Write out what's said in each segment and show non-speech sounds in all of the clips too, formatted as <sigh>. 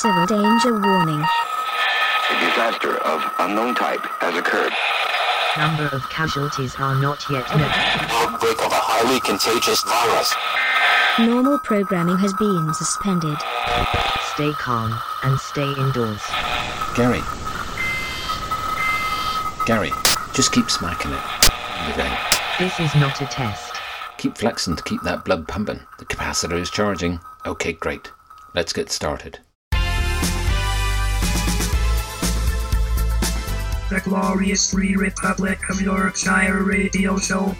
civil danger warning. A disaster of unknown type has occurred. Number of casualties are not yet known. Outbreak of a highly contagious virus. Normal programming has been suspended. Stay calm and stay indoors. Gary. Gary, just keep smacking it. You're. This is not a test. Keep flexing to keep that blood pumping. The capacitor is charging. Okay, great. Let's get started. The Glorious Free Republic of Yorkshire radio show.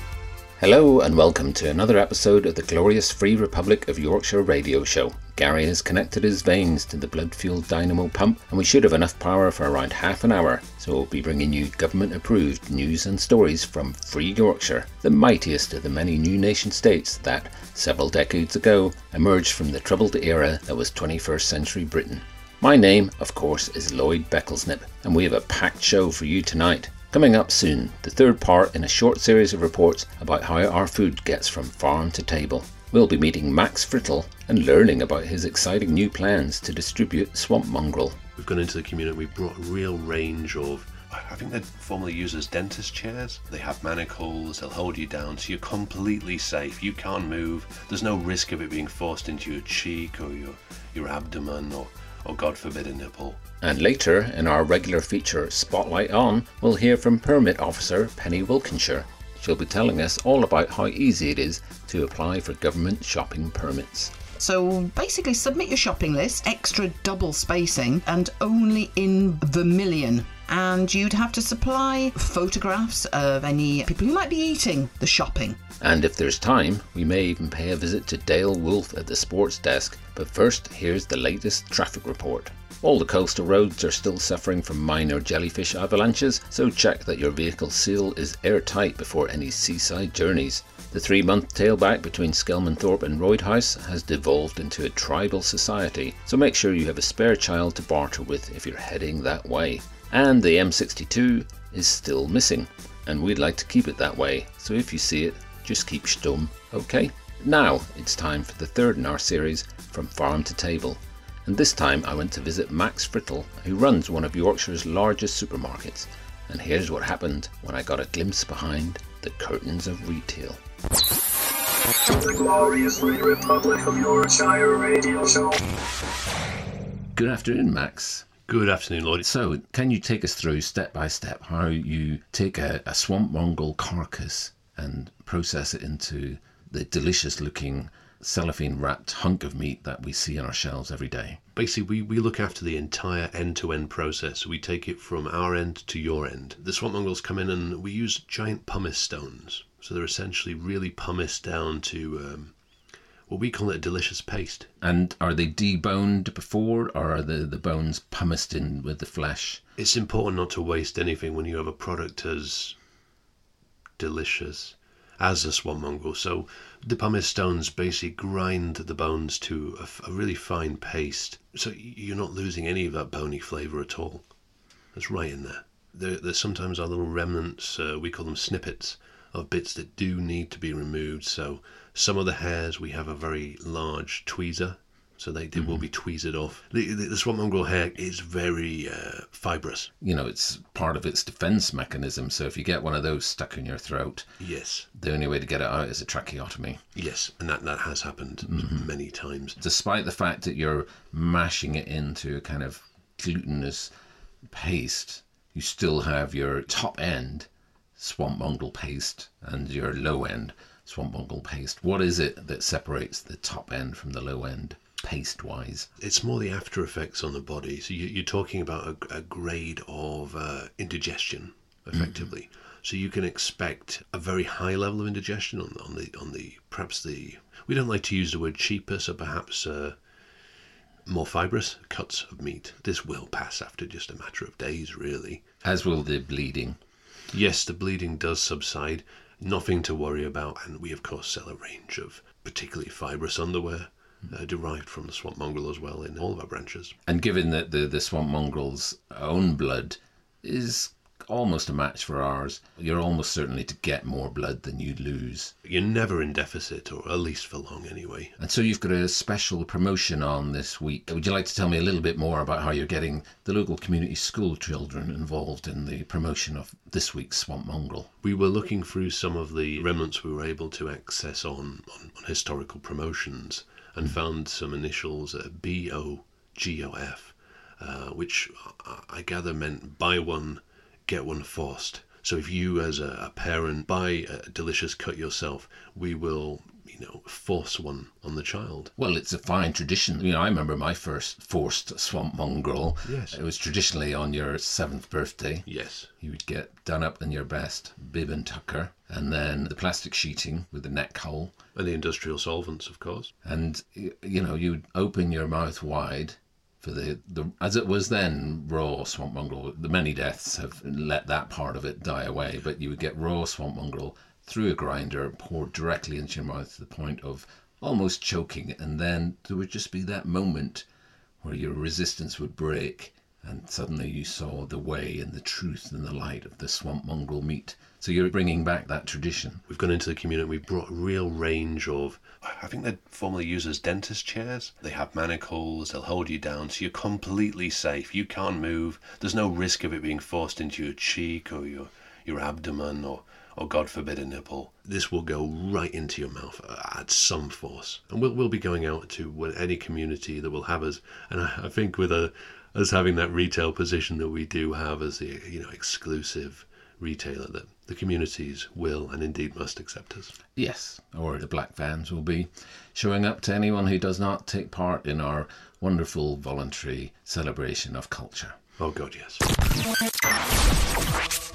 Hello, and welcome to another episode of the Glorious Free Republic of Yorkshire radio show. Gary has connected his veins to the blood fueled dynamo pump, and we should have enough power for around half an hour, so we'll be bringing you government approved news and stories from Free Yorkshire, the mightiest of the many new nation states that, several decades ago, emerged from the troubled era that was 21st century Britain. My name, of course, is Lloyd Becklesnip, and we have a packed show for you tonight. Coming up soon, the third part in a short series of reports about how our food gets from farm to table. We'll be meeting Max Frittel and learning about his exciting new plans to distribute swamp mongrel. We've gone into the community, we've brought a real range of I think they're formerly used as dentist chairs. They have manacles, they'll hold you down, so you're completely safe. You can't move. There's no risk of it being forced into your cheek or your, your abdomen or, or, God forbid, a nipple. And later, in our regular feature Spotlight On, we'll hear from Permit Officer Penny Wilkinshire. She'll be telling us all about how easy it is to apply for government shopping permits. So basically, submit your shopping list, extra double spacing, and only in vermilion. And you'd have to supply photographs of any people who might be eating the shopping. And if there's time, we may even pay a visit to Dale Wolf at the sports desk. But first, here's the latest traffic report. All the coastal roads are still suffering from minor jellyfish avalanches, so check that your vehicle seal is airtight before any seaside journeys. The three month tailback between Skelmanthorpe and Roydhouse has devolved into a tribal society, so make sure you have a spare child to barter with if you're heading that way. And the M62 is still missing, and we'd like to keep it that way, so if you see it, just keep stum, okay? Now it's time for the third in our series, From Farm to Table. And this time I went to visit Max Frittel, who runs one of Yorkshire's largest supermarkets. And here's what happened when I got a glimpse behind the curtains of retail. The Glorious Republic of Yorkshire radio show. Good afternoon, Max. Good afternoon, Lloyd. So, can you take us through step by step how you take a, a swamp mongrel carcass and process it into the delicious looking cellophane wrapped hunk of meat that we see on our shelves every day? Basically, we, we look after the entire end to end process. We take it from our end to your end. The swamp mongrels come in and we use giant pumice stones. So they're essentially really pumiced down to um, what we call it a delicious paste. And are they deboned before, or are the, the bones pumiced in with the flesh? It's important not to waste anything when you have a product as delicious as a swamp mongrel. So the pumice stones basically grind the bones to a, a, really fine paste. So you're not losing any of that bony flavour at all. That's right in there. There, there sometimes are little remnants, uh, we call them snippets, of bits that do need to be removed. So some of the hairs we have a very large tweezer, so they, they mm-hmm. will be tweezed off. The, the, the swamp mongrel hair is very uh, fibrous. You know, it's part of its defense mechanism. So if you get one of those stuck in your throat, yes, the only way to get it out is a tracheotomy. Yes, and that that has happened mm-hmm. many times. Despite the fact that you're mashing it into a kind of glutinous paste, you still have your top end swamp mongrel paste and your low end swamp mongrel paste. What is it that separates the top end from the low end? Paste wise? It's more the after effects on the body. So you, are talking about a, a grade of uh, indigestion, effectively. Mm-hmm. So you can expect a very high level of indigestion on, on the on the perhaps the we don't like to use the word cheaper, so perhaps uh, more fibrous cuts of meat. This will pass after just a matter of days, really. As will the bleeding. Yes, the bleeding does subside. Nothing to worry about, and we of course sell a range of particularly fibrous underwear uh, derived from the swamp mongrel as well in all of our branches. And given that the, the swamp mongrel's own blood is almost a match for ours. You're almost certainly to get more blood than you lose. You're never in deficit, or at least for long anyway. And so you've got a special promotion on this week. Would you like to tell me a little bit more about how you're getting the local community school children involved in the promotion of this week's Swamp Mongrel? We were looking through some of the remnants we were able to access on, on, on historical promotions and found some initials uh, B O G O F, uh, which I- gather meant buy one, get one forced. So if you, as a, a parent, buy a delicious cut yourself, we will, you know, force one on the child. Well, it's a fine tradition. You know, I remember my first forced swamp mongrel. Yes. It was traditionally on your seventh birthday. Yes. You would get done up in your best bib and tucker, and then the plastic sheeting with the neck hole. And the industrial solvents, of course. And, you know, you'd open your mouth wide for the, the as it was then raw swamp mongrel. The many deaths have let that part of it die away, but you would get raw swamp mongrel through a grinder, poured directly into your mouth to the point of almost choking, and then there would just be that moment where your resistance would break, and suddenly you saw the way and the truth and the light of the swamp mongrel meat. So you're bringing back that tradition. We've gone into the community. We've brought a real range of. I think they're formerly used as dentist chairs. They have manacles. They'll hold you down, so you're completely safe. You can't move. There's no risk of it being forced into your cheek or your your abdomen or or God forbid a nipple. This will go right into your mouth at some force, and we'll we'll be going out to any community that will have us. And I, I think with a us having that retail position that we do have as the you know exclusive retailer that the communities will and indeed must accept us. Yes, or the black vans will be showing up to anyone who does not take part in our wonderful voluntary celebration of culture. Oh God, yes.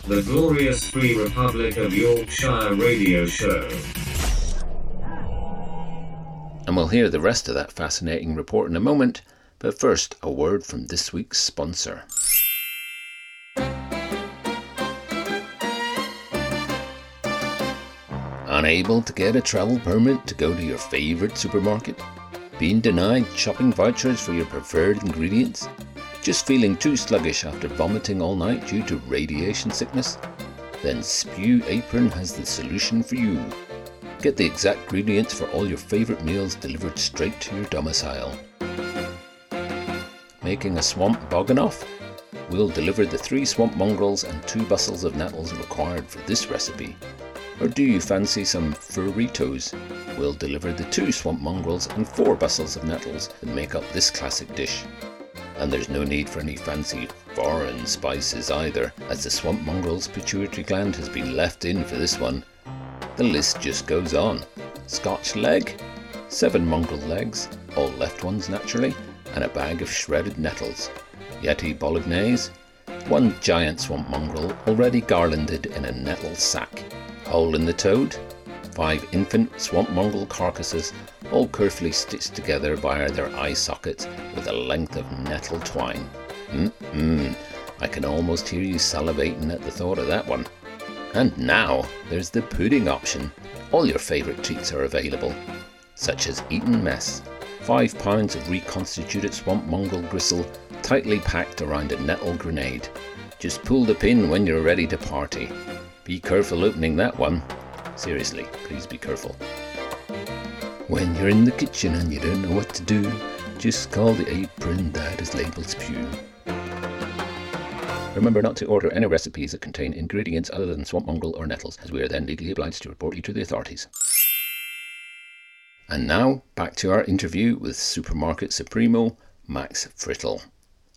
The Glorious Free Republic of Yorkshire radio show. And we'll hear the rest of that fascinating report in a moment, but first, a word from this week's sponsor. Unable to get a travel permit to go to your favourite supermarket? Being denied shopping vouchers for your preferred ingredients? Just feeling too sluggish after vomiting all night due to radiation sickness? Then Spew Apron has the solution for you. Get the exact ingredients for all your favourite meals delivered straight to your domicile. Making a swamp boganoff? We'll deliver the three swamp mongrels and two bustles of nettles required for this recipe. Or do you fancy some furritos? We'll deliver the two swamp mongrels and four bustles of nettles that make up this classic dish. And there's no need for any fancy foreign spices either, as the swamp mongrel's pituitary gland has been left in for this one. The list just goes on. Scotch leg, seven mongrel legs, all left ones naturally, and a bag of shredded nettles. Yeti bolognese, one giant swamp mongrel already garlanded in a nettle sack. Hole in the toad, five infant swamp mongrel carcasses, all carefully stitched together via their eye sockets with a length of nettle twine. Mm-mm, I can almost hear you salivating at the thought of that one. And now there's the pudding option. All your favourite treats are available, such as Eton Mess, five pounds of reconstituted swamp mongrel gristle tightly packed around a nettle grenade. Just pull the pin when you're ready to party. Be careful opening that one. Seriously, please be careful. When you're in the kitchen and you don't know what to do, just call the apron that is labeled spew. Remember not to order any recipes that contain ingredients other than swamp mongrel or nettles, as we are then legally obliged to report you to the authorities. And now, back to our interview with Supermarket Supremo, Max Frittel.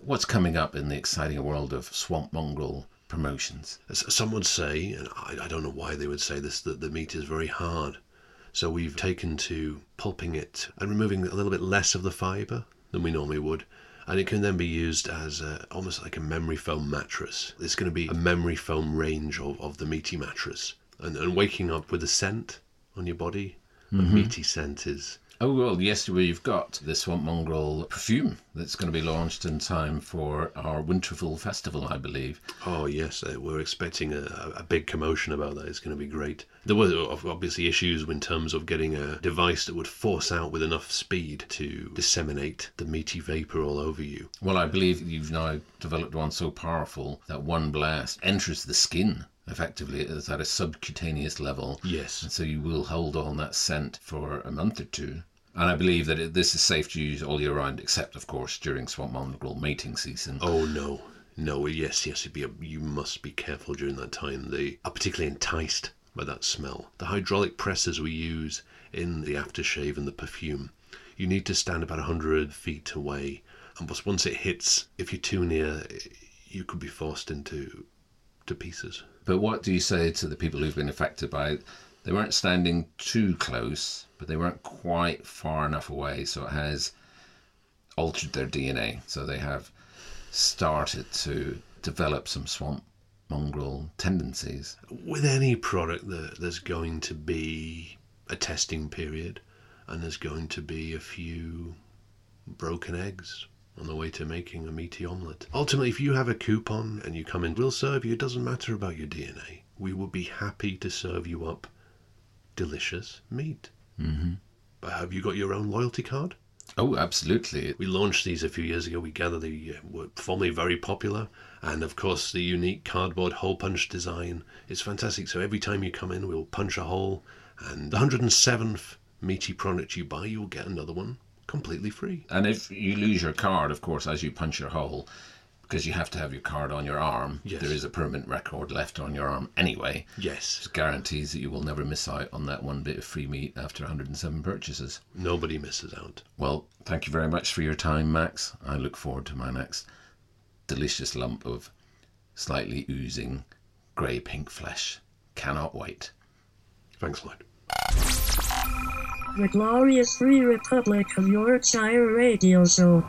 What's coming up in the exciting world of swamp mongrel promotions? As Some would say, and I, I don't know why they would say this, that the meat is very hard. So we've taken to pulping it and removing a little bit less of the fibre than we normally would. And it can then be used as a, almost like a memory foam mattress. It's going to be a memory foam range of, of the meaty mattress. And, and waking up with a scent on your body, a mm-hmm. meaty scent is Oh, well, yes, we've got the Swamp Mongrel perfume that's going to be launched in time for our Winterful Festival, I believe. Oh yes, uh, we're expecting a, a big commotion about that. It's going to be great. There were obviously issues in terms of getting a device that would force out with enough speed to disseminate the meaty vapor all over you. Well, I believe you've now developed one so powerful that one blast enters the skin. Effectively, it's at a subcutaneous level. Yes. And so you will hold on that scent for a month or two. And I believe that it, this is safe to use all year round, except, of course, during Swamp Mongrel mating season. Oh no, no. Yes, yes. Be a, you must be careful during that time. They are particularly enticed by that smell. The hydraulic presses we use in the aftershave and the perfume. You need to stand about hundred feet away, and once- once it hits, if you're too near, you could be forced into to pieces. But what do you say to the people who've been affected by it? They weren't standing too close, but they weren't quite far enough away, so it has altered their DNA. So they have started to develop some swamp mongrel tendencies. With any product, there, there's going to be a testing period, and there's going to be a few broken eggs on the way to making a meaty omelette. Ultimately, if you have a coupon and you come in, we'll serve you. It doesn't matter about your DNA. We will be happy to serve you up delicious meat. Mm-hmm. But have you got your own loyalty card? Oh, absolutely. We launched these a few years ago. We gather they uh, were formerly very popular, and of course the unique cardboard hole punch design is fantastic. So every time you come in, we'll punch a hole, and the 107th meaty product you buy, you'll get another one completely free. And if you lose your card, of course, as you punch your hole, because you have to have your card on your arm, Yes. there is a permanent record left on your arm anyway. Yes, It guarantees that you will never miss out on that one bit of free meat after 107 purchases. nobody misses out. Well, thank you very much for your time, Max. I look forward to my next delicious lump of slightly oozing grey pink flesh. Cannot wait. Thanks, Lloyd. The Glorious Free Republic of Yorkshire Radio Show.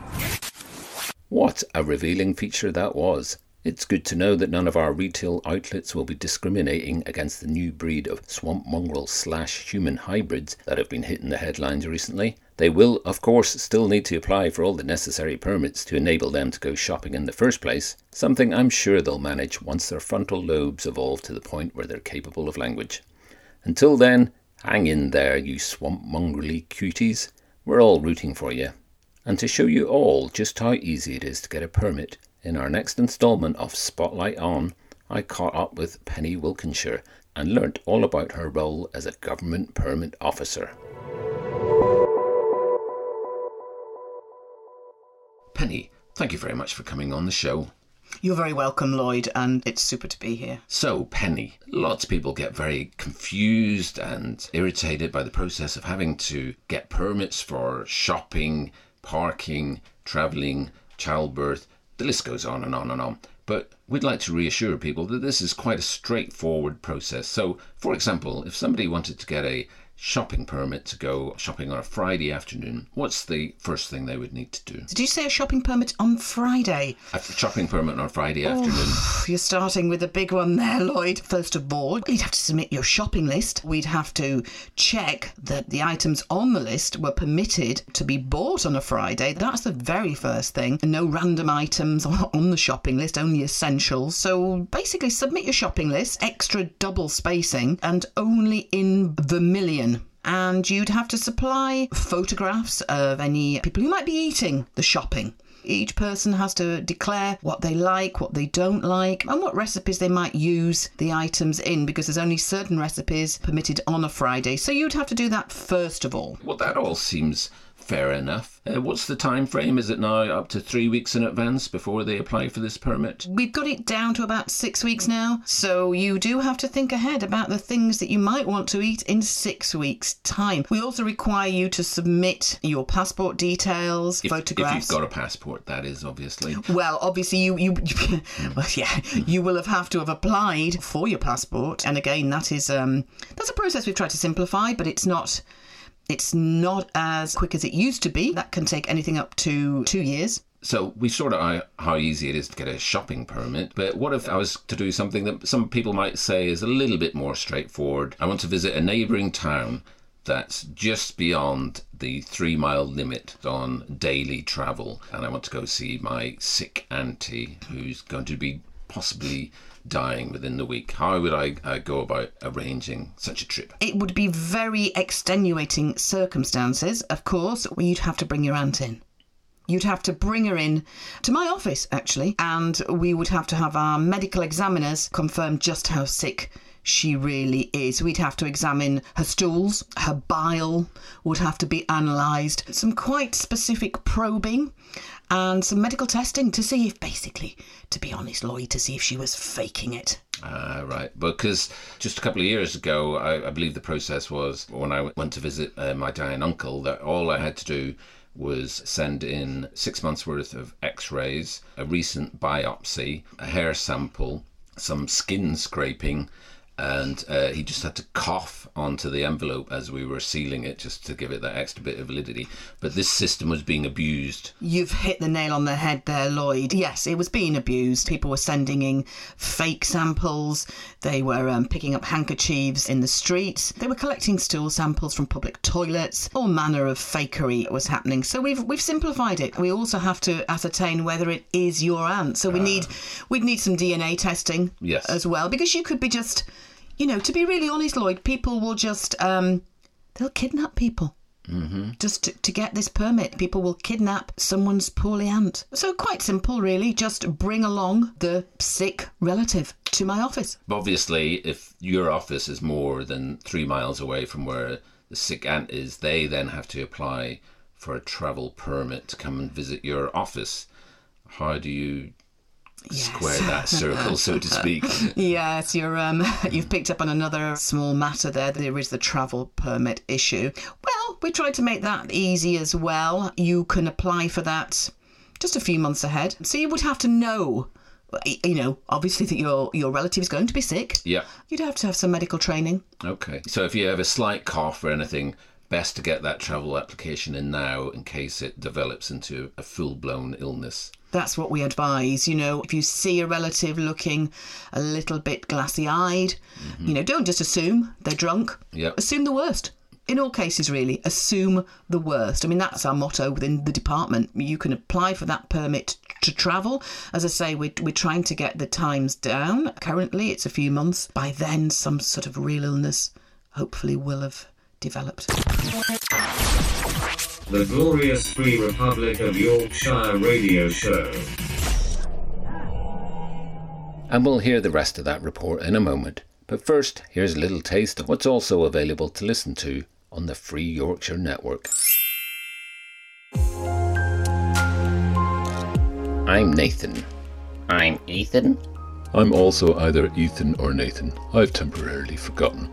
What a revealing feature that was. It's good to know that none of our retail outlets will be discriminating against the new breed of swamp mongrel slash human hybrids that have been hitting the headlines recently. They will, of course, still need to apply for all the necessary permits to enable them to go shopping in the first place, something I'm sure they'll manage once their frontal lobes evolve to the point where they're capable of language. Until then, hang in there, you swamp mongrelly cuties. We're all rooting for you. And to show you all just how easy it is to get a permit, in our next instalment of Spotlight On, I caught up with Penny Wilkinshire and learnt all about her role as a government permit officer. Penny, thank you very much for coming on the show. You're very welcome, Lloyd, and it's super to be here. So, Penny, lots of people get very confused and irritated by the process of having to get permits for shopping, parking, travelling, childbirth. The list goes on and on and on. But we'd like to reassure people that this is quite a straightforward process. So, for example, if somebody wanted to get a shopping permit to go shopping on a Friday afternoon, what's the first thing they would need to do? Did you say a shopping permit on Friday? A shopping permit on a Friday afternoon. You're starting with a big one there, Lloyd. First of all, you'd have to submit your shopping list. We'd have to check that the items on the list were permitted to be bought on a Friday. That's the very first thing. No random items on the shopping list, only essentials. So basically, submit your shopping list, extra double spacing, and only in vermilion and you'd have to supply photographs of any people who might be eating the shopping. Each person has to declare what they like, what they don't like, and what recipes they might use the items in because there's only certain recipes permitted on a Friday. So you'd have to do that first of all. Well, that all seems fair enough. Uh, what's the time frame? Is it now up to three weeks in advance before they apply for this permit? We've got it down to about six weeks now, so you do have to think ahead about the things that you might want to eat in six weeks' time. We also require you to submit your passport details, If, if you've got a passport, that is obviously. Well, obviously, you you, <laughs> well, yeah, you will have have to have applied for your passport, and again, that is um, that's a process we've tried to simplify, but it's not it's not as quick as it used to be. That can take anything up to two years. So we sort of how easy it is to get a shopping permit, but what if I was to do something that some people might say is a little bit more straightforward? I want to visit a neighbouring town that's just beyond the three mile limit on daily travel. And I want to go see my sick auntie who's going to be possibly dying within the week. How would I uh, go about arranging such a trip? It would be very extenuating circumstances, of course, you'd have to bring your aunt in. You'd have to bring her in to my office, actually, and we would have to have our medical examiners confirm just how sick she really is. We'd have to examine her stools, her bile would have to be analysed, some quite specific probing, and some medical testing to see if, basically, to be honest, Lloyd, to see if she was faking it. Ah, right. Because just a couple of years ago, I, I believe the process was when I went to visit uh, my dying uncle that all I had to do was send in six months worth of x rays, a recent biopsy, a hair sample, some skin scraping, and uh, he just had to cough onto the envelope as we were sealing it just to give it that extra bit of validity. But this system was being abused. You've hit the nail on the head there, Lloyd. Yes, it was being abused. People were sending in fake samples. They were um, picking up handkerchiefs in the streets. They were collecting stool samples from public toilets. All manner of fakery was happening. So we've we've simplified it. We also have to ascertain whether it is your aunt. So we need we'd need some DNA testing Yes. as well because you could be just, you know, to be really honest, Lloyd, people will just um, they'll kidnap people just to, to get this permit. People will kidnap someone's poorly aunt. So quite simple, really. Just bring along the sick relative to my office. Obviously, if your office is more than three miles away from where the sick aunt is, they then have to apply for a travel permit to come and visit your office. How do you square that circle, so to speak? <laughs> Yes, you're um, <laughs> you've picked up on another small matter there. There is the travel permit issue. Well, we tried to make that easy as well. You can apply for that just a few months ahead. So you would have to know, you know, obviously that your your relative is going to be sick. Yeah. You'd have to have some medical training. Okay. So if you have a slight cough or anything, best to get that travel application in now in case it develops into a full blown illness. That's what we advise. You know, if you see a relative looking a little bit glassy eyed, mm-hmm. you know, don't just assume they're drunk. Yep. Assume the worst. In all cases, really, assume the worst. I mean, that's our motto within the department. You can apply for that permit to travel. As I say, we're, we're trying to get the times down. Currently, it's a few months. By then, some sort of real illness hopefully will have developed. The Glorious Free Republic of Yorkshire radio show. And we'll hear the rest of that report in a moment. But first, here's a little taste of what's also available to listen to on the Free Yorkshire Network. I'm Nathan. I'm Ethan. I'm also either Ethan or Nathan. I've temporarily forgotten.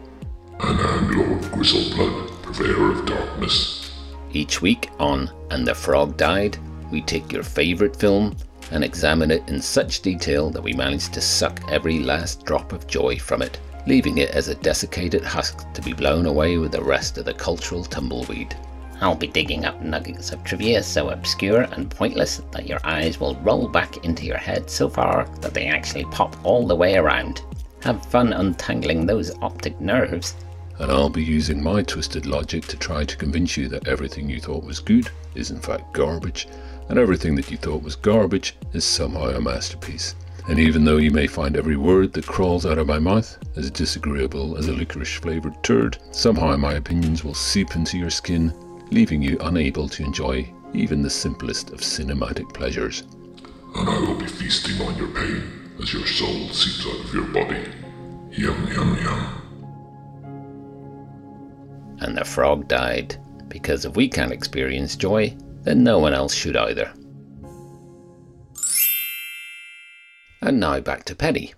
And I'm Lord Grizzleblood, purveyor of darkness. Each week on And the Frog Died, we take your favourite film and examine it in such detail that we manage to suck every last drop of joy from it, leaving it as a desiccated husk to be blown away with the rest of the cultural tumbleweed. I'll be digging up nuggets of trivia so obscure and pointless that your eyes will roll back into your head so far that they actually pop all the way around. Have fun untangling those optic nerves. And I'll be using my twisted logic to try to convince you that everything you thought was good is in fact garbage, and everything that you thought was garbage is somehow a masterpiece. And even though you may find every word that crawls out of my mouth as disagreeable as a licorice flavoured turd, somehow my opinions will seep into your skin, leaving you unable to enjoy even the simplest of cinematic pleasures. And I will be feasting on your pain as your soul seeps out of your body. Yum, yum, yum. And the frog died, because if we can't experience joy, then no one else should either. And now back to Penny.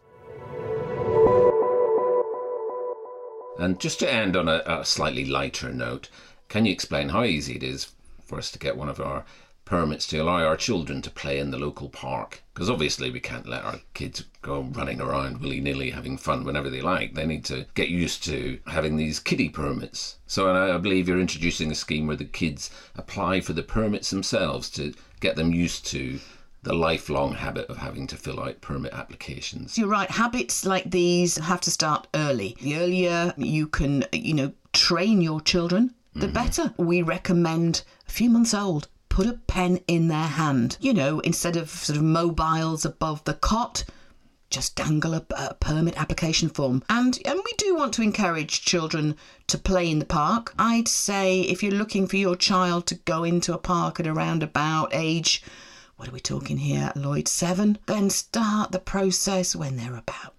And just to end on a, a slightly lighter note, can you explain how easy it is for us to get one of our permits to allow our children to play in the local park? Because obviously we can't let our kids go running around willy nilly having fun whenever they like. They need to get used to having these kiddie permits. So I I believe you're introducing a scheme where the kids apply for the permits themselves to get them used to the lifelong habit of having to fill out permit applications. You're right. Habits like these have to start early. The earlier you can, you know, train your children, the mm-hmm. better. We recommend a few months old. Put a pen in their hand. You know, instead of sort of mobiles above the cot, just dangle a, a permit application form. And and we do want to encourage children to play in the park. I'd say if you're looking for your child to go into a park at around about age, what are we talking here, Lloyd? Seven. Then start the process when they're about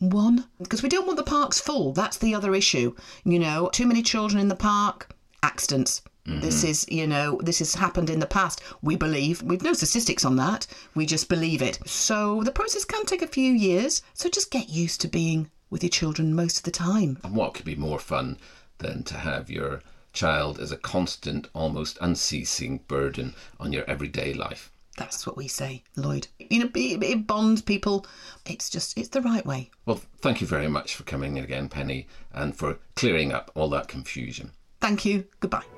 one because we don't want the parks full that's the other issue you know too many children in the park accidents this mm-hmm. is you know this has happened in the past. We believe we've no statistics on that. We just believe it. So the process can take a few years. So just get used to being with your children most of the time. And what could be more fun than to have your child as a constant, almost unceasing burden on your everyday life? that's what we say lloyd. You know it, it bonds people. It's just it's the right way. Well, thank you very much for coming in again, Penny, and for clearing up all that confusion. thank you. Goodbye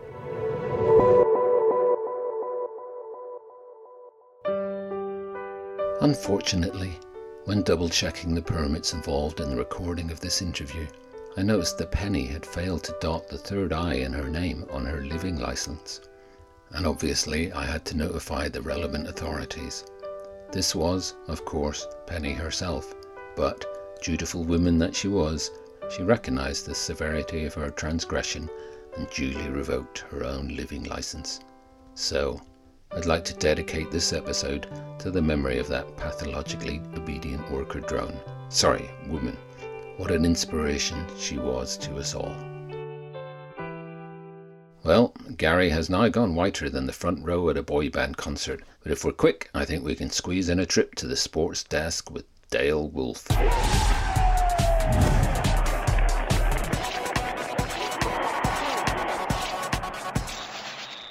Unfortunately, when double checking the permits involved in the recording of this interview, I noticed that Penny had failed to dot the third I in her name on her living license. And obviously, I had to notify the relevant authorities. This was, of course, Penny herself, but, dutiful woman that she was, she recognized the severity of her transgression and duly revoked her own living license. So, I'd like to dedicate this episode to the memory of that pathologically obedient worker drone. Sorry, woman. What an inspiration she was to us all. Well, Gary has now gone whiter than the front row at a boy band concert, but if we're quick, I think we can squeeze in a trip to the sports desk with Dale Wolf.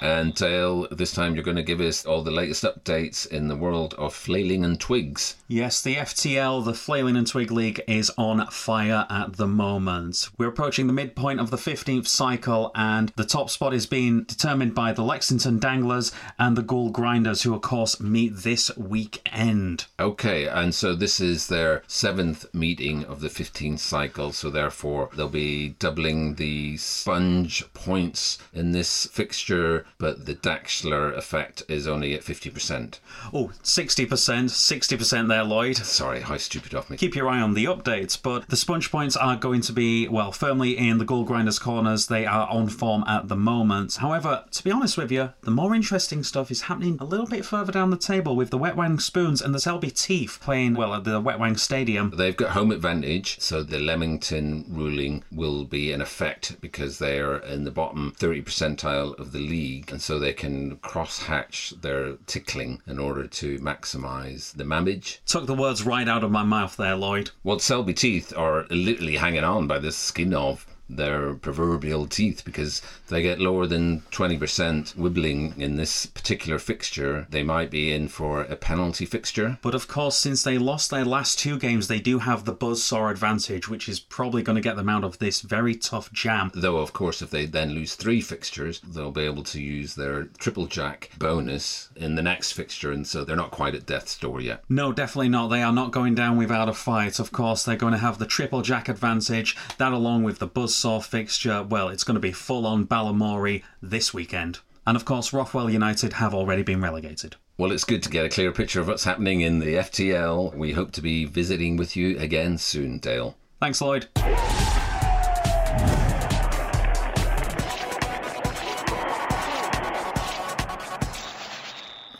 And Dale, this time you're going to give us all the latest updates in the world of flailing and twigs. Yes, the FTL, the Flailing and Twig League, is on fire at the moment. We're approaching the midpoint of the 15th cycle, and the top spot is being determined by the Lexington Danglers and the Ghoul Grinders, who, of course, meet this weekend. Okay, and so this is their seventh meeting of the 15th cycle, so therefore they'll be doubling the sponge points in this fixture, but the Daxler effect is only at 50%. Oh, 60%, 60% there, Lloyd. Sorry, how stupid of me. Keep your eye on the updates, but the sponge points are going to be, well, firmly in the Ghoul Grinders corners. They are on form at the moment. However, to be honest with you, the more interesting stuff is happening a little bit further down the table with the Wetwang Spoons and the Selby Teeth playing, well, at the Wetwang Stadium. They've got home advantage, so the Leamington ruling will be in effect because they are in the bottom 30 percentile of the league, and so they can cross hatch their tickling in order to maximise the mamage. Took the words right out of my mouth there, Lloyd. Well, Selby teeth are literally hanging on by the skin of their proverbial teeth because they get lower than 20% wibbling in this particular fixture, they might be in for a penalty fixture. But of course, since they lost their last two games, they do have the buzzsaw advantage, which is probably going to get them out of this very tough jam. Though, of course, if they then lose three fixtures, they'll be able to use their triple jack bonus in the next fixture, and so they're not quite at death's door yet. No, definitely not. They are not going down without a fight. Of course, they're going to have the triple jack advantage. That, along with the buzzsaw fixture, well, it's going to be full on Balamory this weekend. And of course, Rothwell United have already been relegated. Well, it's good to get a clear picture of what's happening in the FTL. We hope to be visiting with you again soon, Dale. Thanks, Lloyd.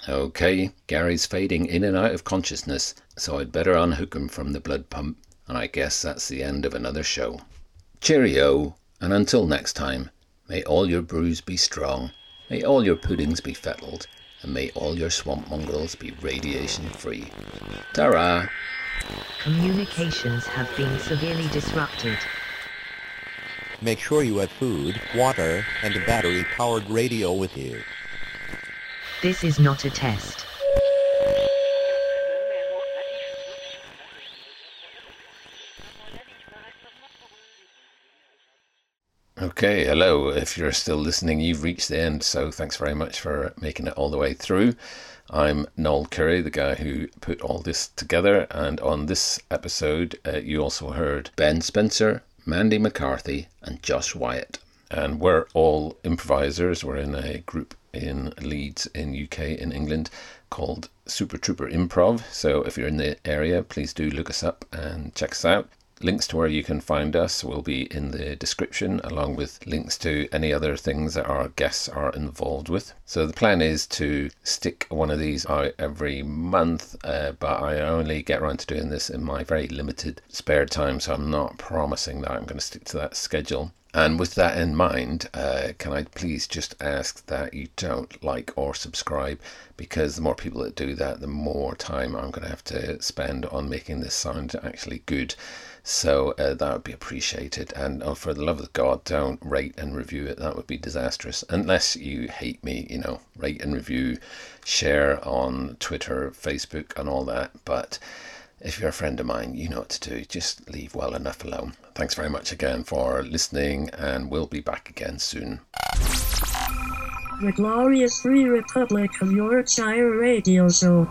Okay, Gary's fading in and out of consciousness, so I'd better unhook him from the blood pump, and I guess that's the end of another show. Cheerio, and until next time, may all your brews be strong, may all your puddings be fettled, and may all your swamp mongrels be radiation free. Ta-ra! Communications have been severely disrupted. Make sure you have food, water, and a battery-powered radio with you. This is not a test. Okay, hello. If you're still listening, you've reached the end, so thanks very much for making it all the way through. I'm Noel Curry, the guy who put all this together, and on this episode, uh, you also heard Ben Spencer, Mandy McCarthy, and Josh Wyatt. And we're all improvisers. We're in a group in Leeds, in UK, in England, called Super Trooper Improv. So if you're in the area, please do look us up and check us out. Links to where you can find us will be in the description, along with links to any other things that our guests are involved with. So the plan is to stick one of these out every month, uh, but I only get around to doing this in my very limited spare time, so I'm not promising that I'm going to stick to that schedule. And with that in mind, uh, can I please just ask that you don't like or subscribe because the more people that do that, the more time I'm going to have to spend on making this sound actually good. So uh, that would be appreciated. And oh, for the love of God, don't rate and review it. That would be disastrous. Unless you hate me, you know, rate and review, share on Twitter, Facebook, and all that. But if you're a friend of mine, you know what to do. Just leave well enough alone. Thanks very much again for listening, and we'll be back again soon. The Glorious Free Republic of Yorkshire Radio Show.